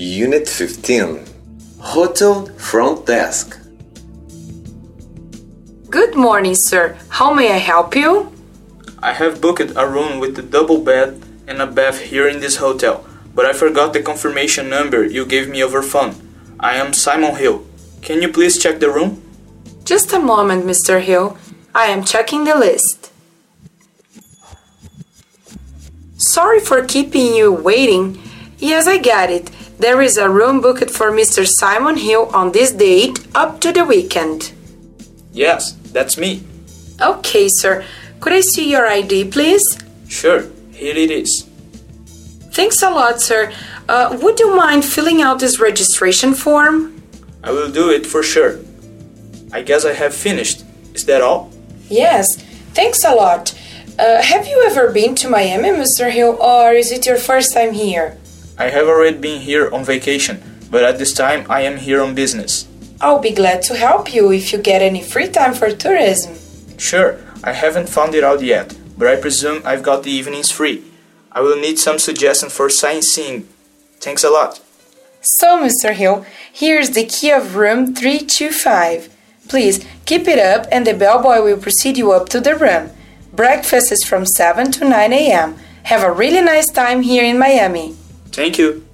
Unit 15 Hotel Front Desk. Good morning, sir. How may I help you? I have booked a room with a double bed and a bath here in this hotel, but I forgot the confirmation number you gave me over phone. I am Simon Hill. Can you please check the room? Just a moment, Mr. Hill. I am checking the list. Sorry for keeping you waiting. Yes, I got it. There is a room booked for Mr. Simon Hill on this date up to the weekend. Yes, that's me. Okay, sir. Could I see your ID, please? Sure, here it is. Thanks a lot, sir. Uh, would you mind filling out this registration form? I will do it for sure. I guess I have finished. Is that all? Yes, thanks a lot. Uh, have you ever been to Miami, Mr. Hill, or is it your first time here? I have already been here on vacation, but at this time I am here on business. I'll be glad to help you if you get any free time for tourism. Sure, I haven't found it out yet, but I presume I've got the evenings free. I will need some suggestions for sightseeing. Thanks a lot. So, Mr. Hill, here's the key of room 325. Please keep it up and the bellboy will precede you up to the room. Breakfast is from 7 to 9 a.m. Have a really nice time here in Miami. Thank you.